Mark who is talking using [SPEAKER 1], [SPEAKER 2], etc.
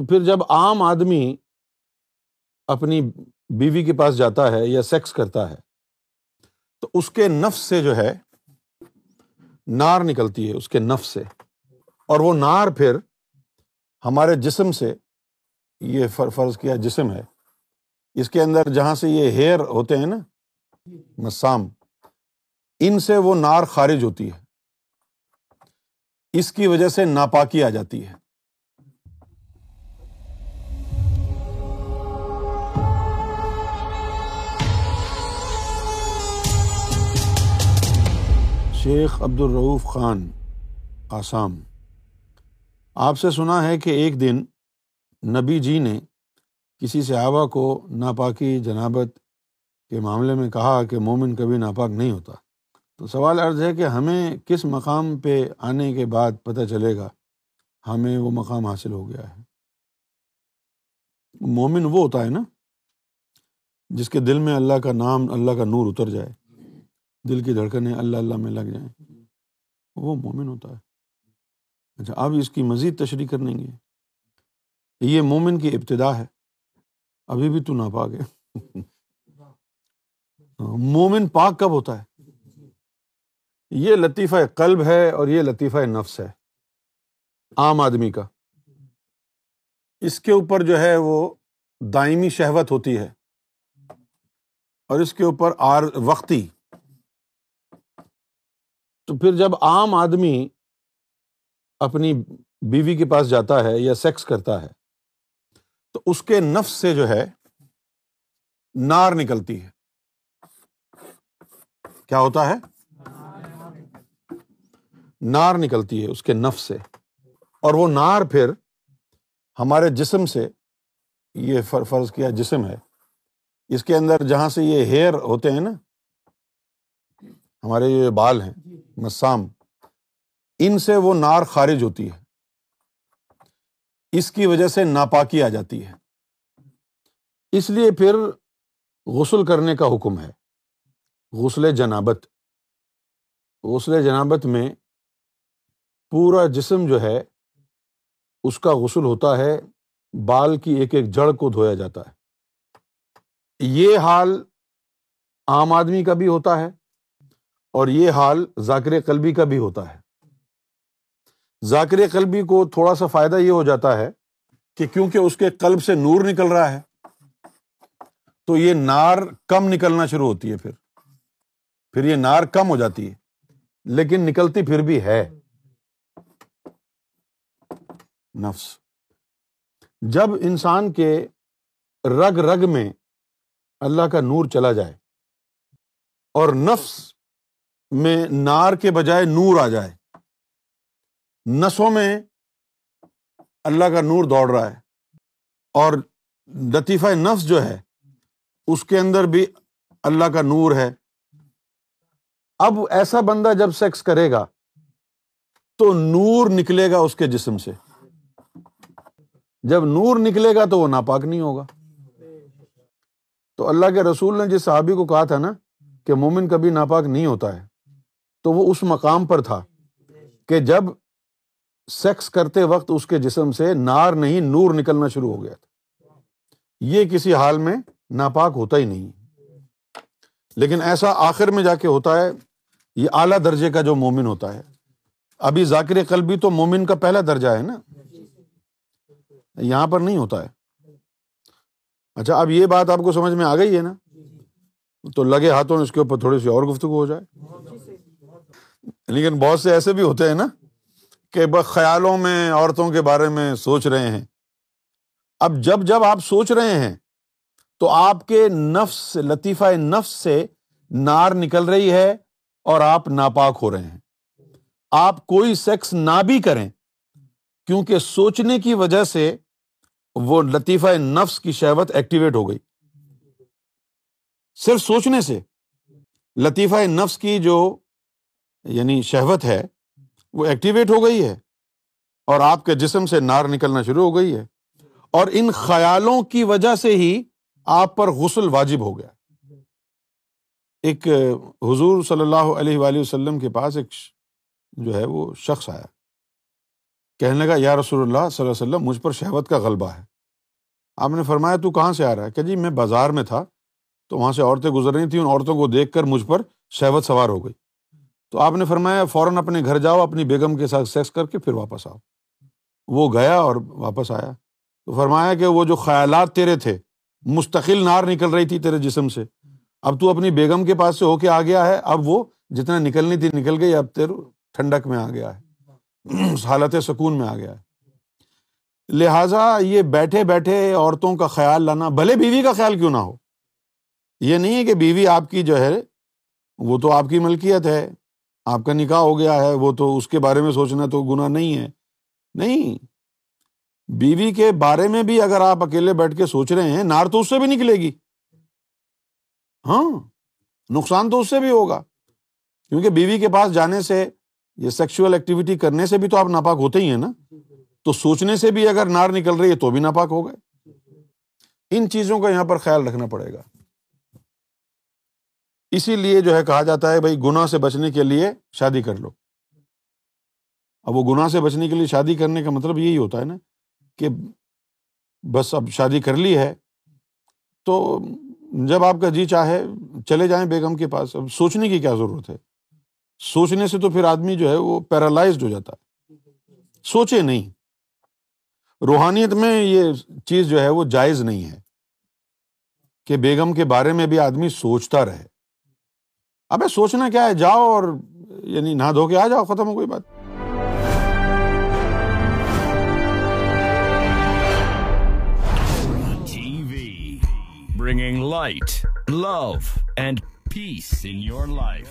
[SPEAKER 1] تو پھر جب عام آدمی اپنی بیوی کے پاس جاتا ہے یا سیکس کرتا ہے، تو اس کے نفس سے جو ہے نار نکلتی ہے، اس کے نفس سے۔ اور وہ نار پھر ہمارے جسم سے، یہ فرض کیا جسم ہے۔ اس کے اندر جہاں سے یہ ہیئر ہوتے ہیں نا، مسام، ان سے وہ نار خارج ہوتی ہے۔ اس کی وجہ سے ناپاکی آ جاتی ہے۔ شیخ عبد الروف خان، آسام۔ آپ سے سنا ہے کہ ایک دن نبی جی نے کسی صحابہ کو ناپاکی جنابت کے معاملے میں کہا کہ مومن کبھی ناپاک نہیں ہوتا۔ تو سوال عرض ہے کہ ہمیں کس مقام پہ آنے کے بعد پتہ چلے گا؟ ہمیں وہ مقام حاصل ہو گیا ہے۔ مومن وہ ہوتا ہے نا جس کے دل میں اللہ کا نام، اللہ کا نور اتر جائے۔ دل کی دھڑکنیں اللہ اللہ میں لگ جائیں۔ وہ مومن ہوتا ہے۔ اچھا اب اس کی مزید تشریح کرنے گے۔ یہ مومن کی ابتدا ہے۔ ابھی بھی تو ناپاک ہے۔ مومن پاک کب ہوتا ہے؟ یہ لطیفہ قلب ہے اور یہ لطیفہ نفس ہے۔ عام آدمی کا۔ اس کے اوپر جو ہے وہ دائمی شہوت ہوتی ہے۔ اور اس کے اوپر آر، وقتی تو پھر جب عام آدمی اپنی بیوی کے پاس جاتا ہے یا سیکس کرتا ہے، تو اس کے نفس سے جو ہے نار نکلتی ہے۔ کیا ہوتا ہے؟ نار نکلتی ہے اس کے نف سے۔ اور وہ نار پھر ہمارے جسم سے، یہ فرض کیا جسم ہے۔ اس کے اندر جہاں سے یہ ہیئر ہوتے ہیں نا ہمارے یہ بال ہیں مسام ان سے وہ نار خارج ہوتی ہے۔ اس کی وجہ سے ناپاکی آ جاتی ہے۔ اس لیے پھر غسل کرنے کا حکم ہے۔ غسل جنابت۔ غسل جنابت میں پورا جسم جو ہے اس کا غسل ہوتا ہے بال کی ایک ایک جڑ کو دھویا جاتا ہے۔ یہ حال عام آدمی کا بھی ہوتا ہے۔ اور یہ حال ذاکر قلبی کا بھی ہوتا ہے۔ ذاکر قلبی کو تھوڑا سا فائدہ یہ ہو جاتا ہے کہ کیونکہ اس کے قلب سے نور نکل رہا ہے، تو یہ نار کم نکلنا شروع ہوتی ہے پھر۔ پھر یہ نار کم ہو جاتی ہے، لیکن نکلتی پھر بھی ہے۔ نفس۔ جب انسان کے رگ رگ میں اللہ کا نور چلا جائے اور نفس میں نار کے بجائے نور آ جائے۔ نسوں میں اللہ کا نور دوڑ رہا ہے اور لطیفہ نفس جو ہے، اس کے اندر بھی اللہ کا نور ہے۔ اب ایسا بندہ جب سیکس کرے گا، تو نور نکلے گا اس کے جسم سے۔ جب نور نکلے گا تو وہ ناپاک نہیں ہوگا۔ تو اللہ کے رسول نے جس صحابی کو کہا تھا نا کہ مومن کبھی ناپاک نہیں ہوتا ہے تو وہ اس مقام پر تھا کہ جب سیکس کرتے وقت اس کے جسم سے نار نہیں، نور نکلنا شروع ہو گیا تھا۔ یہ کسی حال میں ناپاک ہوتا ہی نہیں۔ لیکن ایسا آخر میں جا کے ہوتا ہے، یہ اعلیٰ درجے کا جو مومن ہوتا ہے۔ ابھی ذاکر قلبی تو مومن کا پہلا درجہ ہے نا۔ یہاں پر نہیں ہوتا ہے۔ اچھا اب یہ بات آپ کو سمجھ میں آ گئی ہے نا۔ تو لگے ہاتھوں اس کے اوپر تھوڑی سی اور گفتگو ہو جائے۔ لیکن بہت سے ایسے بھی ہوتے ہیں نا کہ بس خیالوں میں عورتوں کے بارے میں سوچ رہے ہیں۔ اب جب جب آپ سوچ رہے ہیں تو آپ کے نفس، لطیفہ نفس سے نار نکل رہی ہے اور آپ ناپاک ہو رہے ہیں۔ آپ کوئی سیکس نہ بھی کریں کیونکہ سوچنے کی وجہ سے وہ لطیفہ نفس کی شہوت ایکٹیویٹ ہو گئی۔ صرف سوچنے سے، لطیفہ نفس کی جو یعنی شہوت ہے، وہ ایکٹیویٹ ہو گئی ہے اور آپ کے جسم سے نار نکلنا شروع ہو گئی ہے۔ اور ان خیالوں کی وجہ سے ہی آپ پر غسل واجب ہو گیا۔ ایک حضور صلی اللہ علیہ وسلم کے پاس ایک جو ہے وہ شخص آیا۔ کہنے لگا، یا رسول اللہ صلی اللہ علیہ وسلم، مجھ پر شہوت کا غلبہ ہے۔ آپ نے فرمایا، تو کہاں سے آ رہا ہے؟ کہ جی میں بازار میں تھا تو وہاں سے عورتیں گزر رہی تھیں، ان عورتوں کو دیکھ کر مجھ پر شہوت سوار ہو گئی۔ تو آپ نے فرمایا فوراً اپنے گھر جاؤ، اپنی بیگم کے ساتھ سیکس کر کے پھر واپس آؤ۔ وہ گیا اور واپس آیا۔ تو فرمایا کہ وہ جو خیالات تیرے تھے، مستقل نار نکل رہی تھی تیرے جسم سے۔ اب تو اپنی بیگم کے پاس سے ہو کے آ گیا ہے۔ اب وہ جتنا نکلنی تھی نکل گئی، اب تیر ٹھنڈک میں آ گیا ہے۔ حالت سکون میں آ گیا ہے۔ لہٰذا یہ بیٹھے بیٹھے عورتوں کا خیال لانا، بھلے بیوی کا خیال کیوں نہ ہو؟ یہ نہیں ہے کہ بیوی آپ کی جو ہے، وہ تو آپ کی ملکیت ہے۔ آپ کا نکاح ہو گیا ہے، وہ تو اس کے بارے میں سوچنا تو گناہ نہیں ہے۔ نہیں، بیوی کے بارے میں بھی اگر آپ اکیلے بیٹھ کے سوچ رہے ہیں، نار تو اس سے بھی نکلے گی۔ ہاں نقصان تو اس سے بھی ہوگا۔ کیونکہ بیوی کے پاس جانے سے، یہ سیکچل ایکٹیویٹی کرنے سے بھی تو آپ ناپاک ہوتے ہی ہیں نا۔ تو سوچنے سے بھی اگر نار نکل رہی ہے تو بھی ناپاک ہو گئے۔ ان چیزوں کا یہاں پر خیال رکھنا پڑے گا۔ اسی لیے جو ہے کہا جاتا ہے بھائی گنا سے بچنے کے لیے شادی کر لو۔ اب وہ گناہ سے بچنے کے لیے شادی کرنے کا مطلب یہی ہوتا ہے نا کہ بس اب شادی کر لی ہے تو جب آپ کا جی چاہے چلے جائیں بیگم کے پاس، اب سوچنے کی کیا ضرورت ہے؟ سوچنے سے تو پھر آدمی جو ہے وہ پیرالائزڈ ہو جاتا ہے۔ سوچے نہیں۔ روحانیت میں یہ چیز جو ہے وہ جائز نہیں ہے کہ بیگم کے بارے میں بھی آدمی سوچتا رہے۔ ابے سوچنا کیا ہے؟ جاؤ اور یعنی نہا دھو کے آ جاؤ، ختم ہو کوئی بات۔
[SPEAKER 2] Bringing light love and peace in your life